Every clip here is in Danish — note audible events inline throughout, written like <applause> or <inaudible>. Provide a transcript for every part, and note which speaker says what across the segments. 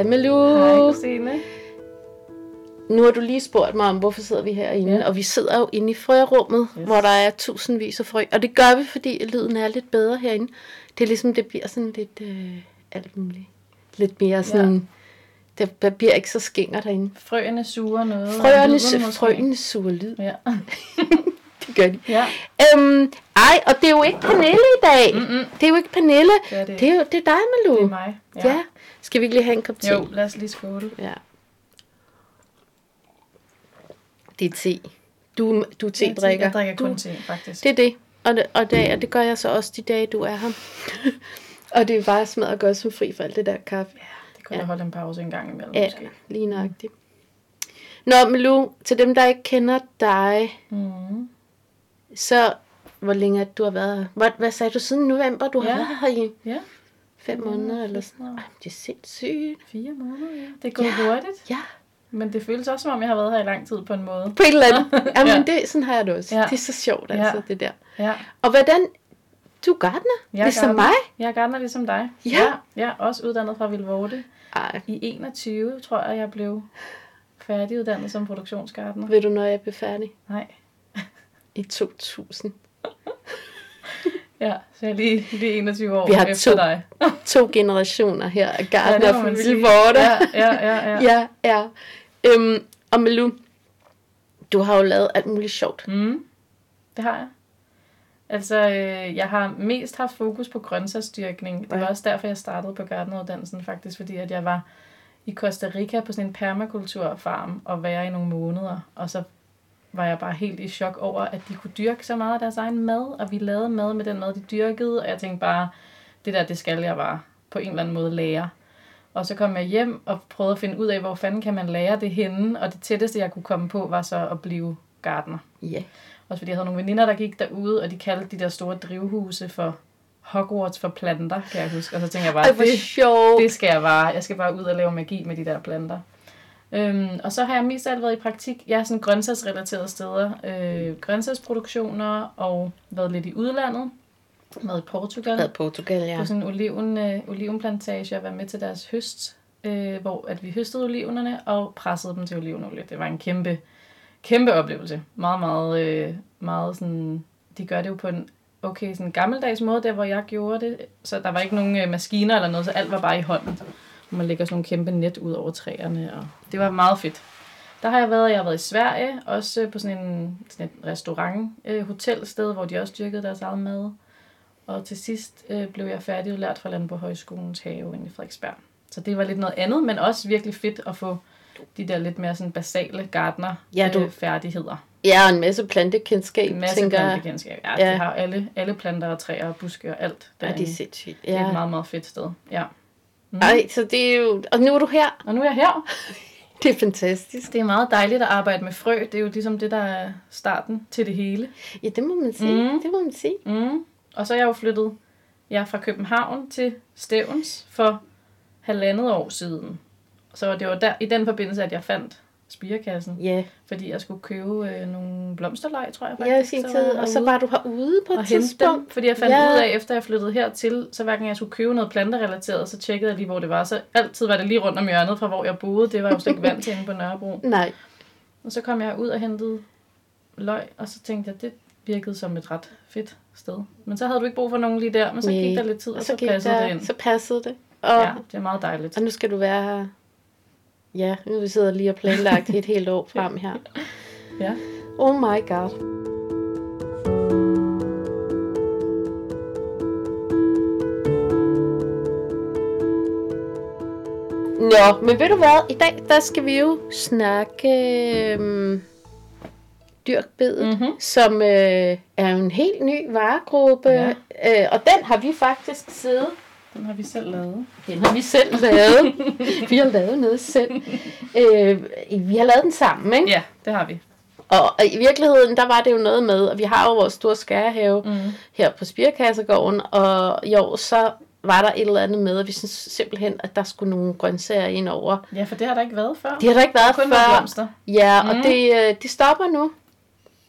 Speaker 1: Hej Malou.
Speaker 2: Hej Christine.
Speaker 1: Nu har du lige spurgt mig om, hvorfor sidder vi herinde,
Speaker 2: Ja.
Speaker 1: og vi sidder jo inde i frørummet, yes. Hvor der er tusindvis af frø, og det gør vi, fordi lyden er lidt bedre herinde. Det er ligesom, det bliver sådan lidt øh, alt muligt. Lidt mere sådan, ja. det, der bliver ikke så skinger derinde.
Speaker 2: Frøene suger noget. og
Speaker 1: Frøerne, frøene suger lyd,
Speaker 2: Ja. <laughs>
Speaker 1: det <laughs> gør de.
Speaker 2: ja.
Speaker 1: Øhm, ej, og det er jo ikke Pernille i dag.
Speaker 2: Mm-mm.
Speaker 1: Det er jo ikke Pernille.
Speaker 2: Det er det.
Speaker 1: Det er jo det er dig, Malou.
Speaker 2: Det er mig.
Speaker 1: Ja. ja. Skal vi ikke lige have en kop te?
Speaker 2: Jo, lad os lige skåle.
Speaker 1: Ja. Det er te. Du, du er te-drikker.
Speaker 2: Jeg drikker kun
Speaker 1: du,
Speaker 2: te, faktisk.
Speaker 1: Det er det. Og, det, og, det, og det gør jeg så også de dage, du er her. <laughs> og det er bare smadret godt som fri for alt det der kaffe.
Speaker 2: Det kunne
Speaker 1: Ja.
Speaker 2: jeg holde en pause en gang imellem,
Speaker 1: Ja,
Speaker 2: måske.
Speaker 1: lige nøjagtigt. Nå, Malou, til dem, der ikke kender dig,
Speaker 2: Mm.
Speaker 1: Så hvor længe det, du har været her? Hvad, hvad sagde du siden november? Du har
Speaker 2: Ja.
Speaker 1: været her i
Speaker 2: Ja,
Speaker 1: fem måneder eller sådan
Speaker 2: noget.
Speaker 1: Ej, det er sindssygt.
Speaker 2: fire måneder, ja. Det er gået
Speaker 1: Ja.
Speaker 2: hurtigt.
Speaker 1: Ja,
Speaker 2: Men det føles også, som om jeg har været her i lang tid på en måde.
Speaker 1: på et eller andet. <laughs> Jamen,
Speaker 2: Ja.
Speaker 1: det, sådan har jeg det også.
Speaker 2: Ja.
Speaker 1: Det er så sjovt, altså,
Speaker 2: Ja.
Speaker 1: det der.
Speaker 2: Ja.
Speaker 1: Og hvordan... Du er gartner,
Speaker 2: Jeg
Speaker 1: ligesom
Speaker 2: gartner.
Speaker 1: mig.
Speaker 2: Jeg er gartner ligesom dig.
Speaker 1: Ja.
Speaker 2: ja. Jeg er også uddannet fra Vilvorte.
Speaker 1: Ej,
Speaker 2: I 21 tror jeg, jeg blev færdiguddannet som produktionsgartner.
Speaker 1: ved du, når jeg bliver færdig?
Speaker 2: Nej.
Speaker 1: I 2000. <laughs>
Speaker 2: Ja, så jeg er lige, lige 21 år
Speaker 1: Vi har
Speaker 2: efter
Speaker 1: to
Speaker 2: dig. <laughs>
Speaker 1: To generationer her af
Speaker 2: Ja, det må
Speaker 1: fra. Vilvorte.
Speaker 2: Ja, ja, ja. ja. <laughs>
Speaker 1: ja. ja. Øhm, og Malou, du har jo lavet alt muligt sjovt.
Speaker 2: Mm, det har jeg. Altså, øh, jeg har mest haft fokus på grøntsagsdyrkning. Det var
Speaker 1: Ja.
Speaker 2: også derfor, jeg startede på gartneruddannelsen, faktisk, fordi at jeg var i Costa Rica på sådan en permakulturfarm og være i nogle måneder. Og så var jeg bare helt i chok over, at de kunne dyrke så meget af deres egen mad, og vi lavede mad med den mad, de dyrkede, og jeg tænkte bare, det der, det skal jeg bare på en eller anden måde lære. Og så kom jeg hjem og prøvede at finde ud af, hvor fanden kan man lære det henne, og det tætteste, jeg kunne komme på, var så at blive gartner.
Speaker 1: Ja.
Speaker 2: Også fordi jeg havde nogle veninder, der gik derude, og de kaldte de der store drivhuse for Hogwarts for planter, kan jeg huske. Og så tænkte jeg bare,
Speaker 1: Ej, hvor
Speaker 2: det,
Speaker 1: sjovt.
Speaker 2: det skal jeg bare. Jeg skal bare ud og lave magi med de der planter. Øhm, og så har jeg mest alt været i praktik. Jeg er sådan grøntsagsrelaterede steder. Øh, grøntsagsproduktioner og været lidt i udlandet. Været i Portugal
Speaker 1: Hvad Portugal, ja.
Speaker 2: på sådan en oliven, øh, olivenplantage og være med til deres høst, øh, hvor at vi høstede olivenerne og pressede dem til olivenolie. Det var en kæmpe, kæmpe oplevelse. Meget, meget, øh, meget sådan, de gør det jo på en okay sådan gammeldags måde, der hvor jeg gjorde det. Så der var ikke nogen øh, maskiner eller noget, så alt var bare i hånden. Man lægger sådan nogle kæmpe net ud over træerne, og det var meget fedt. Der har jeg været, jeg har været i Sverige, også på sådan en, sådan et restaurant, øh, hotelsted, hvor de også dyrkede deres eget mad. Og til sidst øh, blev jeg færdigudlært fra Landbrugshøjskolens have inde i Frederiksberg. Så det var lidt noget andet, men også virkelig fedt at få de der lidt mere sådan basale gardner
Speaker 1: Ja, du-
Speaker 2: øh, færdigheder.
Speaker 1: Ja, og en masse plantekendskab,
Speaker 2: En masse
Speaker 1: tænker
Speaker 2: plantekendskab. Ja,
Speaker 1: Ja.
Speaker 2: ja, de har alle, alle planter og træer og buske og alt
Speaker 1: Ja,
Speaker 2: derinde.
Speaker 1: det er sindssygt.
Speaker 2: det er et
Speaker 1: Ja.
Speaker 2: meget, meget fedt sted. Ja. Mm.
Speaker 1: Ej, så det er jo... Og nu er du her.
Speaker 2: Og nu er jeg her. <laughs>
Speaker 1: Det er fantastisk.
Speaker 2: Det er meget dejligt at arbejde med frø. Det er jo ligesom det, der er starten til det hele.
Speaker 1: Ja, det må man sige.
Speaker 2: Mm.
Speaker 1: Det må man sige.
Speaker 2: Mm. Og så er jeg jo flyttet jeg er fra København til Stævns for halvandet år siden. Så det var der, i den forbindelse, at jeg fandt spirekassen.
Speaker 1: Ja,
Speaker 2: Fordi jeg skulle købe øh, nogle blomsterlej, tror jeg faktisk.
Speaker 1: ja sin tid. Og så var du herude på et
Speaker 2: og
Speaker 1: tidspunkt.
Speaker 2: dem, fordi jeg fandt
Speaker 1: Ja.
Speaker 2: ud af, efter jeg flyttede hertil, så hver gang jeg skulle købe noget planterelateret, så tjekkede jeg lige, hvor det var. Så altid var det lige rundt om hjørnet fra, hvor jeg boede. Det var jeg jo slet ikke vant til inde på Nørrebro. <laughs>
Speaker 1: Nej.
Speaker 2: Og så kom jeg ud og hentede løg, og så tænkte jeg, det virkede som et ret fedt sted. Men så havde du ikke brug for nogen lige der, men så
Speaker 1: Nej.
Speaker 2: gik der lidt tid, og,
Speaker 1: Og
Speaker 2: så,
Speaker 1: så,
Speaker 2: passede
Speaker 1: der,
Speaker 2: det ind.
Speaker 1: så passede det. Og,
Speaker 2: Ja, det er meget dejligt.
Speaker 1: og nu skal du være her. Ja, nu vi sidder lige og planlagt <laughs> et helt år frem her.
Speaker 2: Ja.
Speaker 1: Oh my god. Nå, men ved du hvad? I dag, der skal vi jo snakke øhm, dyrkbedet,
Speaker 2: Mhm.
Speaker 1: som øh, er en helt ny varegruppe.
Speaker 2: Ja.
Speaker 1: Øh, og den har vi faktisk siddet
Speaker 2: Den har vi selv lavet.
Speaker 1: den har vi selv lavet. vi har lavet noget selv. Øh, vi har lavet den sammen, ikke?
Speaker 2: Ja, det har vi.
Speaker 1: Og, og i virkeligheden, der var det jo noget med, at vi har jo vores store skærehave
Speaker 2: Mm.
Speaker 1: her på Spirkassegården, og år så var der et eller andet med, at vi synes simpelthen, at der skulle nogle grøntsager ind over.
Speaker 2: Ja, for det har der ikke været før.
Speaker 1: Det har der ikke været
Speaker 2: Kun med
Speaker 1: før. Ja, og
Speaker 2: Mm.
Speaker 1: det, øh, det stopper nu.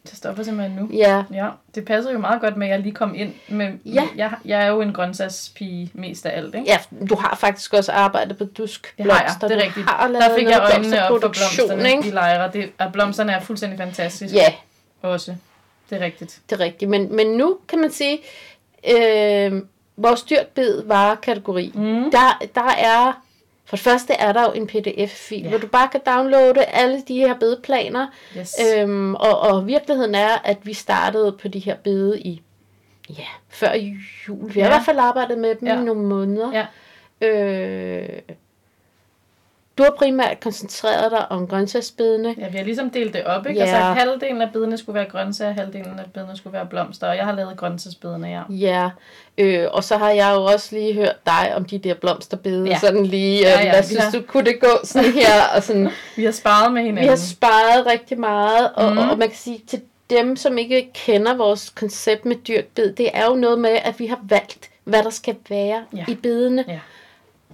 Speaker 2: Det stopper simpelthen nu.
Speaker 1: Ja,
Speaker 2: Ja, det passer jo meget godt med, at jeg lige kom ind med...
Speaker 1: Ja.
Speaker 2: Jeg, jeg er jo en grøntsagspige mest af alt, ikke?
Speaker 1: ja, du har faktisk også arbejdet på Dusk
Speaker 2: Det har jeg, det er rigtigt.
Speaker 1: Har lavet
Speaker 2: Der fik jeg øjnene op for blomsterne
Speaker 1: ikke?
Speaker 2: i lejre. Det, og blomsterne er fuldstændig fantastiske
Speaker 1: Ja,
Speaker 2: også. Det er rigtigt.
Speaker 1: det er rigtigt. Men, men nu kan man sige, øh, vores dyrkbed varer-kategori,
Speaker 2: Mm.
Speaker 1: der, der er, for det første er der jo en pdf-fil,
Speaker 2: Ja.
Speaker 1: hvor du bare kan downloade alle de her bedeplaner,
Speaker 2: Yes.
Speaker 1: øhm, og, og virkeligheden er, at vi startede på de her bede i, ja, før jul. Vi har
Speaker 2: Ja.
Speaker 1: i hvert fald arbejdet med dem
Speaker 2: Ja.
Speaker 1: i nogle måneder.
Speaker 2: Ja.
Speaker 1: Øh, du har primært koncentreret dig om grøntsagsbedene.
Speaker 2: Ja, vi har ligesom delt det op, ikke?
Speaker 1: Ja.
Speaker 2: Altså, halvdelen af bedene skulle være grøntsager, halvdelen af bedene skulle være blomster, og jeg har lavet grøntsagsbedene, ja.
Speaker 1: Ja, øh, og så har jeg jo også lige hørt dig om de der blomsterbede,
Speaker 2: Ja.
Speaker 1: sådan lige, øh,
Speaker 2: Ja,
Speaker 1: ja, hvad
Speaker 2: vi
Speaker 1: synes
Speaker 2: har-
Speaker 1: du, kunne det gå sådan <laughs> her, og sådan,
Speaker 2: Vi har sparet med
Speaker 1: vi
Speaker 2: hinanden.
Speaker 1: har sparet rigtig meget, og, mm. og, og man kan sige, til dem, som ikke kender vores koncept med dyrkbed, det er jo noget med, at vi har valgt, hvad der skal være
Speaker 2: ja.
Speaker 1: i bedene.
Speaker 2: Ja.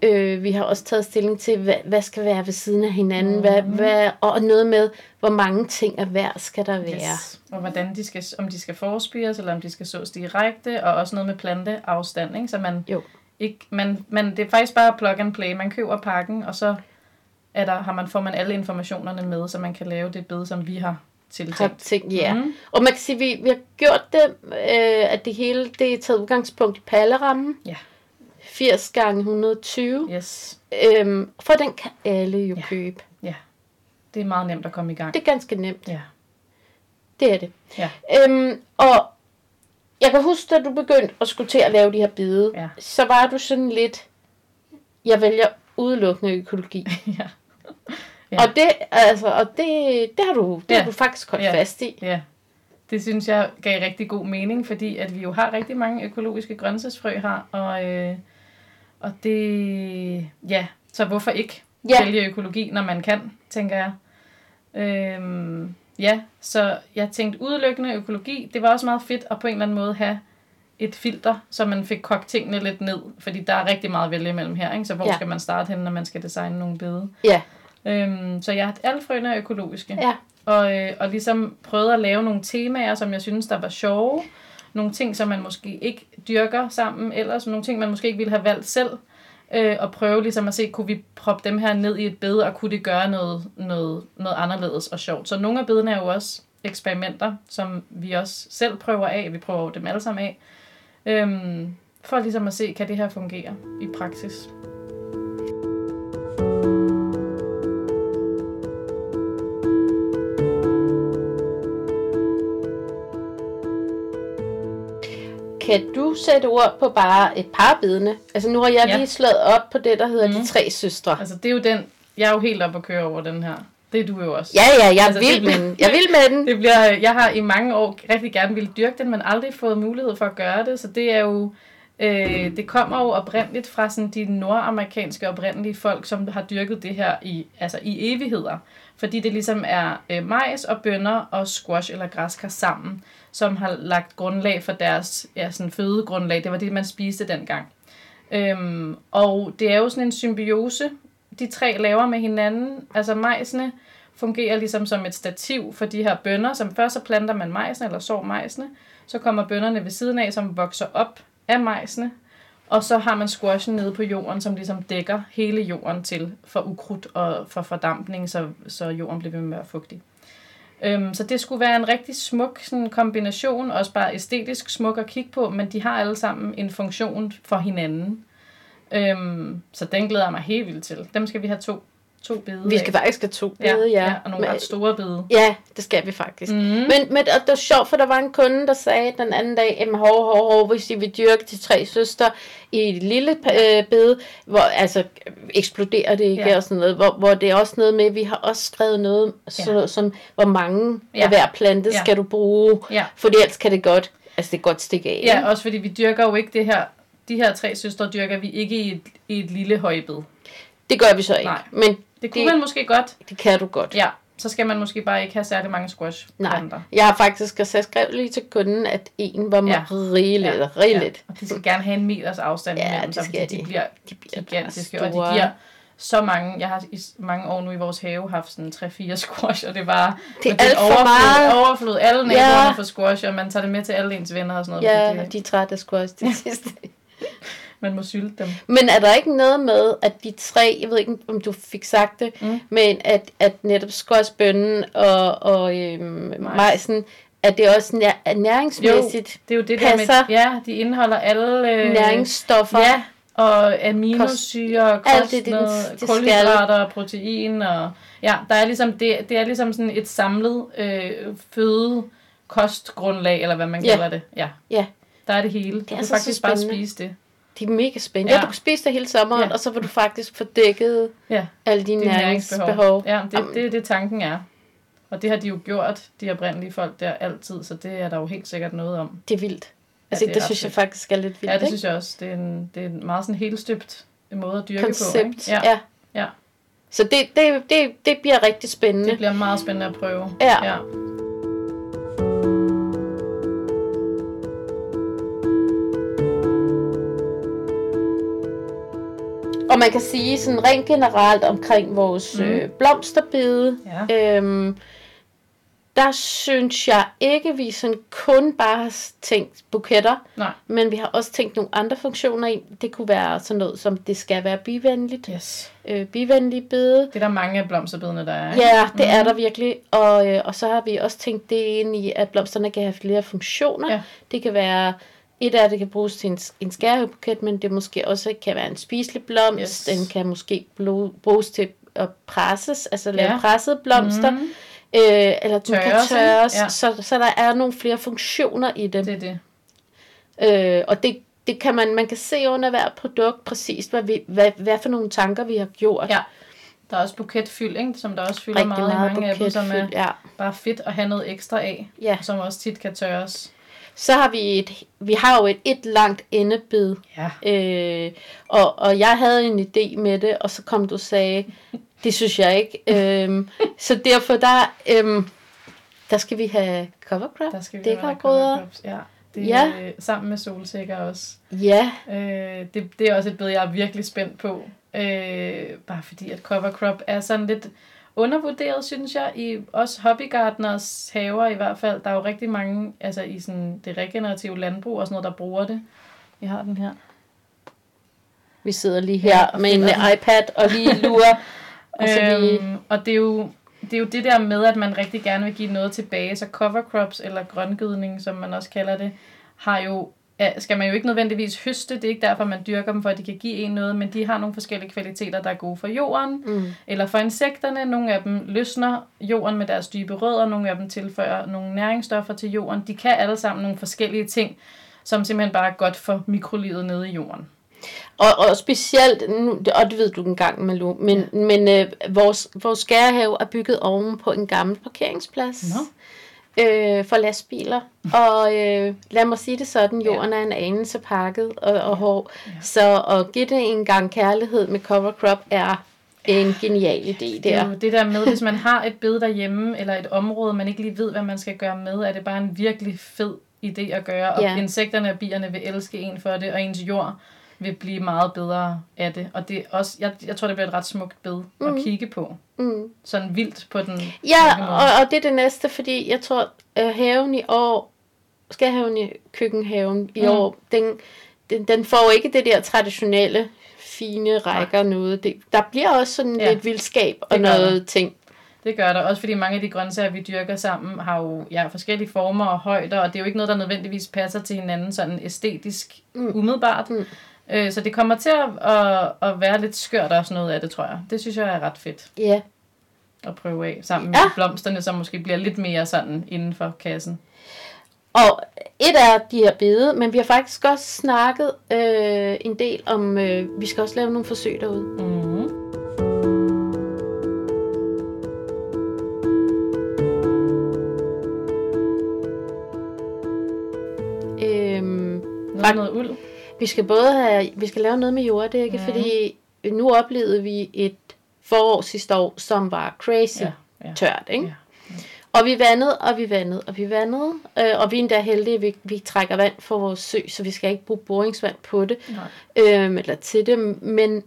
Speaker 1: Øh, vi har også taget stilling til, hvad, hvad skal være ved siden af hinanden,
Speaker 2: Mhm.
Speaker 1: mm. hvad, hvad, og noget med, hvor mange ting af hver skal der være.
Speaker 2: Yes. Og hvordan de skal, om de skal forspires, eller om de skal sås direkte, og også noget med planteafstand, ikke? Så man
Speaker 1: Jo.
Speaker 2: ikke, man, man, det er faktisk bare plug and play. Man køber pakken, og så er der, har man, får man alle informationerne med, så man kan lave det bed, som vi har tiltænkt.
Speaker 1: ting, ja.
Speaker 2: Mhm.
Speaker 1: Mm. Og man kan sige, vi, vi har gjort det, øh, at det hele det er taget udgangspunkt i pallerammen.
Speaker 2: Ja.
Speaker 1: 80 gange 120.
Speaker 2: Yes.
Speaker 1: Øhm, for den kan alle jo
Speaker 2: Ja.
Speaker 1: ja. købe.
Speaker 2: Det er meget nemt at komme i gang.
Speaker 1: Det er ganske nemt.
Speaker 2: Ja.
Speaker 1: Det er det.
Speaker 2: Ja.
Speaker 1: Øhm, og jeg kan huske, da du begyndte at skulle til at lave de her bide,
Speaker 2: Ja.
Speaker 1: så var du sådan lidt, jeg vælger udelukkende økologi. <laughs>
Speaker 2: ja. Ja.
Speaker 1: Og det, altså, og det, det har du, det
Speaker 2: Ja.
Speaker 1: har du faktisk holdt
Speaker 2: Ja.
Speaker 1: fast i.
Speaker 2: Ja, det synes jeg gav rigtig god mening, fordi at vi jo har rigtig mange økologiske grøntsagsfrø her, og, øh, og det, ja, så hvorfor ikke
Speaker 1: Ja.
Speaker 2: vælge økologi, når man kan, tænker jeg. Øhm, ja, så jeg tænkte udelukkende økologi, det var også meget fedt at på en eller anden måde have et filter, så man fik kogt tingene lidt ned, fordi der er rigtig meget at vælge imellem her, ikke? så hvor ja. Skal man starte hen, når man skal designe nogle bede?
Speaker 1: Ja,
Speaker 2: Øhm, så jeg alle frøene er økologiske.
Speaker 1: ja.
Speaker 2: Og, øh, og ligesom prøvede at lave nogle temaer, som jeg synes, der var sjove. Nogle ting, som man måske ikke dyrker sammen ellers. Nogle ting, man måske ikke ville have valgt selv. Øh, og prøve ligesom at se, kunne vi proppe dem her ned i et bed, og kunne det gøre noget, noget, noget anderledes og sjovt. Så nogle af bedene er jo også eksperimenter, som vi også selv prøver af. Vi prøver dem alle sammen af. Øhm, for ligesom at se, kan det her fungere i praksis.
Speaker 1: Kan du sætte ord på bare et par af bedene? Altså nu har jeg
Speaker 2: Ja.
Speaker 1: lige slået op på det, der hedder mm.
Speaker 2: Mhm.
Speaker 1: De Tre Søstre.
Speaker 2: Altså, det er jo den... Jeg er jo helt oppe at køre over den her. Det er du jo også.
Speaker 1: Ja, ja, jeg
Speaker 2: Altså, det
Speaker 1: vild med
Speaker 2: bliver-
Speaker 1: den. Jeg vild med den.
Speaker 2: Det bliver, jeg har i mange år rigtig gerne ville dyrke den, men aldrig fået mulighed for at gøre det. Så det er jo, øh, det kommer jo oprindeligt fra sådan de nordamerikanske oprindelige folk, som har dyrket det her i, altså i evigheder. Fordi det ligesom er øh, majs og bønner og squash eller græskar sammen, som har lagt grundlag for deres ja, sådan fødegrundlag. Det var det, man spiste dengang. Øhm, og det er jo sådan en symbiose, de tre laver med hinanden. Altså majsene fungerer ligesom som et stativ for de her bønner, som først så planter man majsene, eller sår majsene, så kommer bønderne ved siden af, som vokser op af majsene, og så har man squashen nede på jorden, som ligesom dækker hele jorden til for ukrudt og for fordampning, så, så jorden bliver ved med at være fugtig. Øhm, så det skulle være en rigtig smuk sådan, kombination, også bare æstetisk smuk at kigge på, men de har alle sammen en funktion for hinanden. Øhm, så den glæder jeg mig helt vildt til. Dem skal vi have to, to bede
Speaker 1: Vi skal faktisk have to
Speaker 2: ja,
Speaker 1: bede, ja.
Speaker 2: ja, og nogle
Speaker 1: Men-
Speaker 2: ret store bede.
Speaker 1: Ja, det skal vi faktisk. Mm.
Speaker 2: Mm.
Speaker 1: Men, men og det var sjovt, for der var en kunde, der sagde den anden dag, at hov, hov, hov, hvis I vil dyrke de tre søstre i et lille øh, bede, hvor altså eksploderer det ikke
Speaker 2: Ja.
Speaker 1: ja. og sådan noget, hvor, hvor det er også noget med, vi har også skrevet noget, sådan
Speaker 2: Ja.
Speaker 1: noget som, hvor mange
Speaker 2: Ja.
Speaker 1: ja. af hver plante
Speaker 2: Ja.
Speaker 1: skal du bruge,
Speaker 2: Ja.
Speaker 1: fordi ellers kan det godt, altså det godt stikke af.
Speaker 2: Ja,
Speaker 1: ikke?
Speaker 2: også fordi vi dyrker jo ikke det her, de her tre søstre dyrker vi ikke i et, i et lille højbed.
Speaker 1: Det gør vi så ikke,
Speaker 2: Nej.
Speaker 1: men
Speaker 2: Det kunne
Speaker 1: Det-
Speaker 2: man måske godt.
Speaker 1: det kan du godt.
Speaker 2: Ja, så skal man måske bare ikke have særlig mange squash
Speaker 1: Nej.
Speaker 2: planter.
Speaker 1: Jeg har faktisk også skrevet lige til kunden, at en var
Speaker 2: Ja.
Speaker 1: ja. rigeligt,
Speaker 2: Ja.
Speaker 1: ja. rigeligt.
Speaker 2: Og de skal gerne have en meters afstand
Speaker 1: Ja,
Speaker 2: imellem
Speaker 1: skal
Speaker 2: fordi
Speaker 1: de.
Speaker 2: de bliver
Speaker 1: De bliver
Speaker 2: gigantiske, og de giver så mange, jeg har i mange år nu i vores have haft sådan 3-4 <laughs> squash, og det var
Speaker 1: Det er alt for
Speaker 2: overflod,
Speaker 1: meget.
Speaker 2: overflod. Alle naboerne
Speaker 1: Ja.
Speaker 2: ja. får squash, og man tager det med til alle ens venner og sådan noget.
Speaker 1: Ja,
Speaker 2: det,
Speaker 1: de er trætte af squash til sidst. <laughs>
Speaker 2: man må sylte dem.
Speaker 1: Men er der ikke noget med, at de tre, jeg ved ikke, om du fik sagt det,
Speaker 2: Mm.
Speaker 1: men at, at netop squashbønnen og, og øhm, majsen, at det også nær, er næringsmæssigt
Speaker 2: Det er jo det
Speaker 1: Passer.
Speaker 2: der med, ja, de indeholder alle... Øh,
Speaker 1: næringsstoffer.
Speaker 2: Ja, og aminosyre, kost,
Speaker 1: Alt det, det, det skal.
Speaker 2: kulhydrater, og protein, og ja, der er ligesom, det, det er ligesom sådan et samlet øh, føde kostgrundlag, eller hvad man
Speaker 1: Ja.
Speaker 2: kalder det. Ja.
Speaker 1: Ja.
Speaker 2: Der er det hele. Du
Speaker 1: er
Speaker 2: kan
Speaker 1: så
Speaker 2: faktisk bare spise det.
Speaker 1: De er mega spændende. Ja.
Speaker 2: Ja.
Speaker 1: ja, du kan spise det hele sommeren, ja.
Speaker 2: Ja.
Speaker 1: og så vil du faktisk få dækket
Speaker 2: Ja,
Speaker 1: alle dine
Speaker 2: det er
Speaker 1: næringsbehov.
Speaker 2: Ja, det,
Speaker 1: Jamen.
Speaker 2: det er det tanken er. Og det har de jo gjort, de oprindelige folk der altid, så det er der jo helt sikkert noget om.
Speaker 1: Det er vildt. Altså,
Speaker 2: det
Speaker 1: det,
Speaker 2: er
Speaker 1: det synes jeg faktisk er lidt vildt.
Speaker 2: Ja, det
Speaker 1: ikke?
Speaker 2: synes jeg også. Det er en, det er en meget sådan helstøbt måde at dyrke på.
Speaker 1: Koncept. Ja.
Speaker 2: Ja,
Speaker 1: ja.
Speaker 2: ja.
Speaker 1: Så det, det, det, det bliver rigtig spændende.
Speaker 2: Det bliver meget spændende at prøve.
Speaker 1: Ja.
Speaker 2: ja.
Speaker 1: Og man kan sige sådan rent generelt omkring vores
Speaker 2: Mm.
Speaker 1: mm. øh, blomsterbede,
Speaker 2: Ja.
Speaker 1: øhm, der synes jeg ikke, vi sådan kun bare har tænkt buketter,
Speaker 2: Nej.
Speaker 1: men vi har også tænkt nogle andre funktioner i. Det kunne være sådan noget som, det skal være bivenligt,
Speaker 2: Yes.
Speaker 1: øh, bivenlig bede.
Speaker 2: Det er der mange af blomsterbedene, der er. ikke?
Speaker 1: Ja, det er
Speaker 2: Mhm.
Speaker 1: der virkelig. Og, øh, og så har vi også tænkt det ind i, at blomsterne kan have flere funktioner.
Speaker 2: Ja.
Speaker 1: Det kan være, et af det kan bruges til en, en skærebuket, men det måske også kan være en spiselig blomst.
Speaker 2: Yes.
Speaker 1: Den kan måske bruges til at presses, altså lave
Speaker 2: Ja.
Speaker 1: pressede blomster.
Speaker 2: Mhm.
Speaker 1: Øh, eller den kan
Speaker 2: Tørres. Ja.
Speaker 1: Så, så der er nogle flere funktioner i det.
Speaker 2: Det er det.
Speaker 1: Øh, og det, det kan man, man kan se under hvert produkt præcis, hvad, vi, hvad, hvad for nogle tanker vi har gjort.
Speaker 2: Ja. Der er også buketfyld, ikke? som der også fylder
Speaker 1: Rigtig
Speaker 2: meget,
Speaker 1: meget
Speaker 2: i mange af dem, som er
Speaker 1: ja.
Speaker 2: bare fedt at have noget ekstra af,
Speaker 1: ja.
Speaker 2: som også tit kan tørres.
Speaker 1: Så har vi et, vi har jo et, et langt endebid,
Speaker 2: Ja.
Speaker 1: øh, og, og jeg havde en idé med det, og så kom du og sagde, det synes jeg ikke. øhm, så derfor der, øhm, der skal vi have cover crop.
Speaker 2: Der skal vi have
Speaker 1: kan grøder.
Speaker 2: covercrops. Ja. Det
Speaker 1: Ja.
Speaker 2: er sammen med solsikker også.
Speaker 1: Ja,
Speaker 2: Øh, det, det er også et bed, jeg er virkelig spændt på. Øh, bare fordi, at cover crop er sådan lidt undervurderet, synes jeg, i os hobbygartners haver i hvert fald. Der er jo rigtig mange, altså i sådan det regenerative landbrug og sådan noget, der bruger det. Jeg har den her.
Speaker 1: vi sidder lige her
Speaker 2: Ja,
Speaker 1: med en
Speaker 2: den.
Speaker 1: iPad og lige lurer. <laughs> og så vi,
Speaker 2: Øhm, og det er, jo, det er jo det der med, at man rigtig gerne vil give noget tilbage. Så cover crops, eller grøngødning, som man også kalder det, har jo, skal man jo ikke nødvendigvis høste. Det er ikke derfor, man dyrker dem, for at de kan give en noget, men de har nogle forskellige kvaliteter, der er gode for jorden,
Speaker 1: mm,
Speaker 2: eller for insekterne. Nogle af dem løsner jorden med deres dybe rødder, nogle af dem tilføjer nogle næringsstoffer til jorden. De kan alle sammen nogle forskellige ting, som simpelthen bare er godt for mikrolivet nede i jorden.
Speaker 1: og, og specielt, nu, og det ved du en gang, Malou, men, ja. men øh, vores, vores skærehave er bygget oven på en gammel parkeringsplads.
Speaker 2: Nå.
Speaker 1: Øh, for lastbiler. Og øh, lad mig sige det sådan, jorden er en anelse pakket og, og hård.
Speaker 2: Ja.
Speaker 1: Så at give det en gang kærlighed med cover crop er en genial idé
Speaker 2: Det er
Speaker 1: der.
Speaker 2: jo det der med, hvis man har et bed derhjemme, eller et område, man ikke lige ved, hvad man skal gøre med, er det bare en virkelig fed idé at gøre. Og
Speaker 1: Ja.
Speaker 2: insekterne og bierne vil elske en for det, og ens jord vil blive meget bedre af det. Og det er også, jeg, jeg tror, det bliver et ret smukt bed mm. at kigge på.
Speaker 1: Mm.
Speaker 2: Sådan vildt på den
Speaker 1: Ja, og, og det er det næste, fordi jeg tror, at haven i år, skal haven i køkkenhaven i
Speaker 2: Mm.
Speaker 1: år, den, den, den får ikke det der traditionelle fine rækker noget. Det, der bliver også sådan
Speaker 2: Ja.
Speaker 1: lidt vildskab og noget ting.
Speaker 2: Det gør der, også fordi mange af de grøntsager, vi dyrker sammen, har jo ja, forskellige former og højder, og det er jo ikke noget, der nødvendigvis passer til hinanden sådan æstetisk mm. umiddelbart.
Speaker 1: Mm.
Speaker 2: Øh, så det kommer til at, at, at være lidt skørt også noget af det, tror jeg. Det synes jeg er ret fedt
Speaker 1: Ja.
Speaker 2: at prøve af, sammen
Speaker 1: Ja.
Speaker 2: med blomsterne, som måske bliver lidt mere sådan inden for kassen.
Speaker 1: Og et er de her bede, men vi har faktisk også snakket øh, en del om, øh, vi skal også lave nogle forsøg derude.
Speaker 2: Mm.
Speaker 1: Øhm,
Speaker 2: Noget, noget uld.
Speaker 1: Vi skal både have, vi skal lave noget med jorddække,
Speaker 2: Mhm.
Speaker 1: mm. fordi nu oplevede vi et forår sidste år, som var crazy
Speaker 2: Ja,
Speaker 1: ja. tørt, ikke?
Speaker 2: Ja.
Speaker 1: Og vi vandede, og vi vandede, og vi vandede. Øh, og vi er endda heldige, at vi, vi trækker vand fra vores sø, så vi skal ikke bruge boringsvand på det.
Speaker 2: Nej.
Speaker 1: øhm, eller til det, men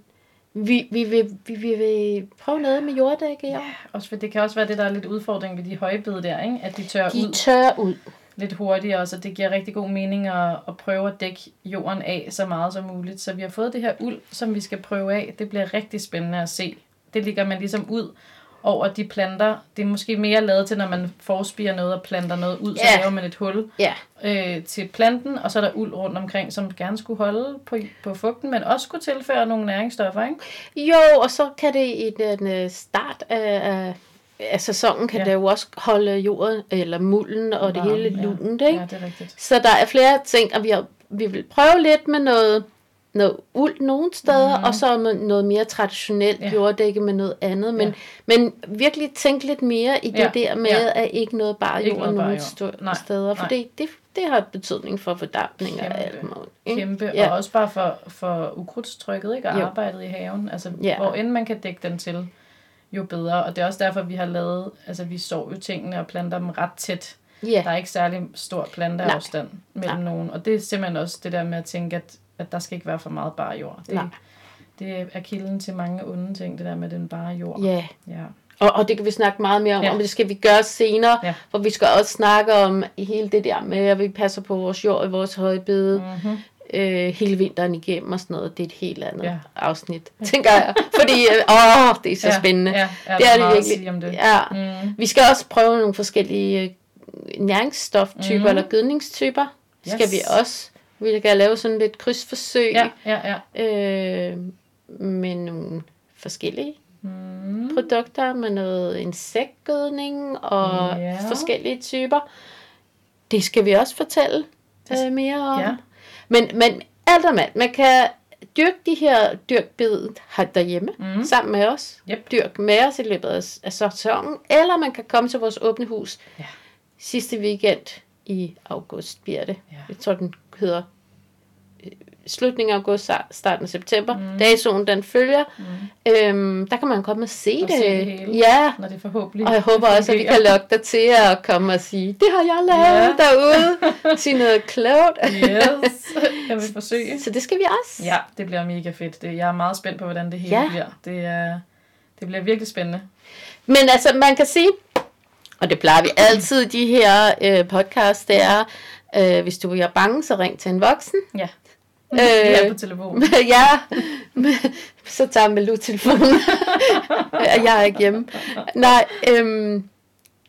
Speaker 1: vi, vi, vil, vi, vi vil prøve noget med jorddække i år.
Speaker 2: Ja, også for det kan også være det, der er lidt udfordring ved de højbede der, ikke? at de tør
Speaker 1: De
Speaker 2: ud
Speaker 1: tør ud.
Speaker 2: lidt hurtigere, så det giver rigtig god mening at, at prøve at dække jorden af så meget som muligt. Så vi har fået det her uld, som vi skal prøve af. Det bliver rigtig spændende at se. Det ligger man ligesom ud over de planter. Det er måske mere lavet til, når man forspiger noget og planter noget ud, så
Speaker 1: Ja.
Speaker 2: laver man et hul
Speaker 1: Ja,
Speaker 2: øh, til planten, og så er der uld rundt omkring, som gerne skulle holde på, på fugten, men også skulle tilføre nogle næringsstoffer, ikke?
Speaker 1: jo, og så kan det i den øh, start af, af, af sæsonen, kan
Speaker 2: Ja.
Speaker 1: ja. det jo også holde jorden, eller mulden og det
Speaker 2: Varm,
Speaker 1: hele
Speaker 2: ja.
Speaker 1: lunt, ikke?
Speaker 2: Ja, det er rigtigt.
Speaker 1: Så der er flere ting, og vi, har, vi vil prøve lidt med noget, noget uld nogle steder, mm. og så med noget mere traditionelt
Speaker 2: Ja.
Speaker 1: ja. jorddække med noget andet. Men,
Speaker 2: Ja.
Speaker 1: men virkelig tænke lidt mere i det
Speaker 2: Ja,
Speaker 1: der med,
Speaker 2: ja.
Speaker 1: at ikke noget bare jord
Speaker 2: bare Nej,
Speaker 1: steder. For det, det, det har betydning for fordampning og alt muligt. ikke?
Speaker 2: Kæmpe, ja.
Speaker 1: Ja.
Speaker 2: og også bare for, for ukrudtstrykket, ikke? Og
Speaker 1: Jo.
Speaker 2: arbejdet i haven. Altså,
Speaker 1: Ja.
Speaker 2: hvor end man kan dække den til, jo bedre. Og det er også derfor, vi har lavet, altså vi sår jo tingene og planter dem ret tæt.
Speaker 1: Ja,
Speaker 2: Der er ikke særlig stor planteafstand mellem
Speaker 1: Nej.
Speaker 2: nogen. Og det er simpelthen også det der med at tænke, at, at der skal ikke være for meget bare jord. Det,
Speaker 1: Nej.
Speaker 2: det er kilden til mange onde ting, det der med den bare jord.
Speaker 1: ja.
Speaker 2: Ja.
Speaker 1: Og, og det kan vi snakke meget mere om,
Speaker 2: ja.
Speaker 1: og det skal vi gøre senere,
Speaker 2: Ja.
Speaker 1: for vi skal også snakke om hele det der med, at vi passer på vores jord i vores højbede.
Speaker 2: Mm-hmm.
Speaker 1: Øh, hele vinteren igennem og sådan noget. Det er et helt andet
Speaker 2: Ja.
Speaker 1: ja. afsnit, tænker jeg. Fordi, øh, åh, det er så spændende.
Speaker 2: Ja, ja,
Speaker 1: det er det virkelig.
Speaker 2: om det.
Speaker 1: Ja.
Speaker 2: Mm.
Speaker 1: Vi skal også prøve nogle forskellige øh, næringsstoftyper mm. eller gødningstyper. Yes. Skal vi også. Vi kan lave sådan lidt krydsforsøg
Speaker 2: Ja, ja, ja.
Speaker 1: øh, med nogle forskellige
Speaker 2: Mm.
Speaker 1: produkter, med noget insektgødning og
Speaker 2: Ja.
Speaker 1: forskellige typer. Det skal vi også fortælle øh, mere om.
Speaker 2: Ja.
Speaker 1: Men, men alt om alt, man kan dyrke de her dyrkbid her derhjemme, mm. sammen med os.
Speaker 2: Yep.
Speaker 1: Dyrk med os i løbet af, sæsonen, eller man kan komme til vores åbne hus
Speaker 2: Ja.
Speaker 1: sidste weekend i august, bliver det.
Speaker 2: Ja.
Speaker 1: Jeg tror, den hedder slutningen af august, start- starten af september. Mm. Datoen, den følger.
Speaker 2: Mm.
Speaker 1: Øhm, der kan man komme og se
Speaker 2: Og
Speaker 1: det.
Speaker 2: se det hele.
Speaker 1: Ja,
Speaker 2: Når det forhåbentlig
Speaker 1: og jeg håber <laughs> også, at vi kan lokke dig til at komme og sige, det har jeg lavet
Speaker 2: Ja.
Speaker 1: derude. <laughs> Sige noget klogt.
Speaker 2: Yes, jeg vil <laughs> forsøge.
Speaker 1: Så det skal vi også.
Speaker 2: Ja, det bliver mega fedt. Det, jeg er meget spændt på, hvordan det hele
Speaker 1: Ja.
Speaker 2: bliver. Det, er, det bliver virkelig spændende.
Speaker 1: Men altså, man kan sige, og det plejer vi altid i de her øh, podcasts, det er, øh, hvis du er bange, så ring til en voksen.
Speaker 2: Ja.
Speaker 1: Øh.
Speaker 2: Er på telefonen. <laughs>
Speaker 1: ja, så tager Malou telefonen. <laughs> jeg er ikke hjemme. Nej, øhm,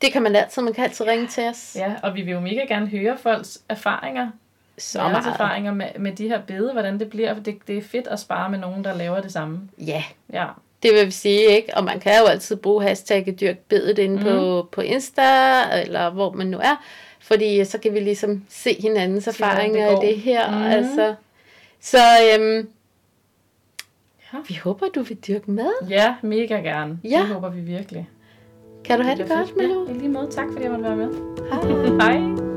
Speaker 1: det kan man altid. Man kan altid ringe til os.
Speaker 2: Ja, og vi vil jo mega gerne høre folks erfaringer.
Speaker 1: Så meget.
Speaker 2: erfaringer med, med de her bede, hvordan det bliver. For det, det er fedt at spare med nogen, der laver det samme.
Speaker 1: Ja,
Speaker 2: Ja,
Speaker 1: det vil vi sige, ikke? Og man kan jo altid bruge hashtagget dyrkbedet inde mm. på, på Insta, eller hvor man nu er. Fordi så kan vi ligesom se hinandens
Speaker 2: det
Speaker 1: erfaringer i det her.
Speaker 2: Mhm.
Speaker 1: Mm. Altså. Så øhm,
Speaker 2: Ja.
Speaker 1: vi håber, du vil dyrke med.
Speaker 2: ja mega gerne.
Speaker 1: Ja.
Speaker 2: Det håber vi virkelig.
Speaker 1: Kan du have det
Speaker 2: bliver
Speaker 1: godt. Malou?
Speaker 2: Ja, lige måde. Tak, fordi jeg måtte være med.
Speaker 1: Hej. <laughs>
Speaker 2: Hej.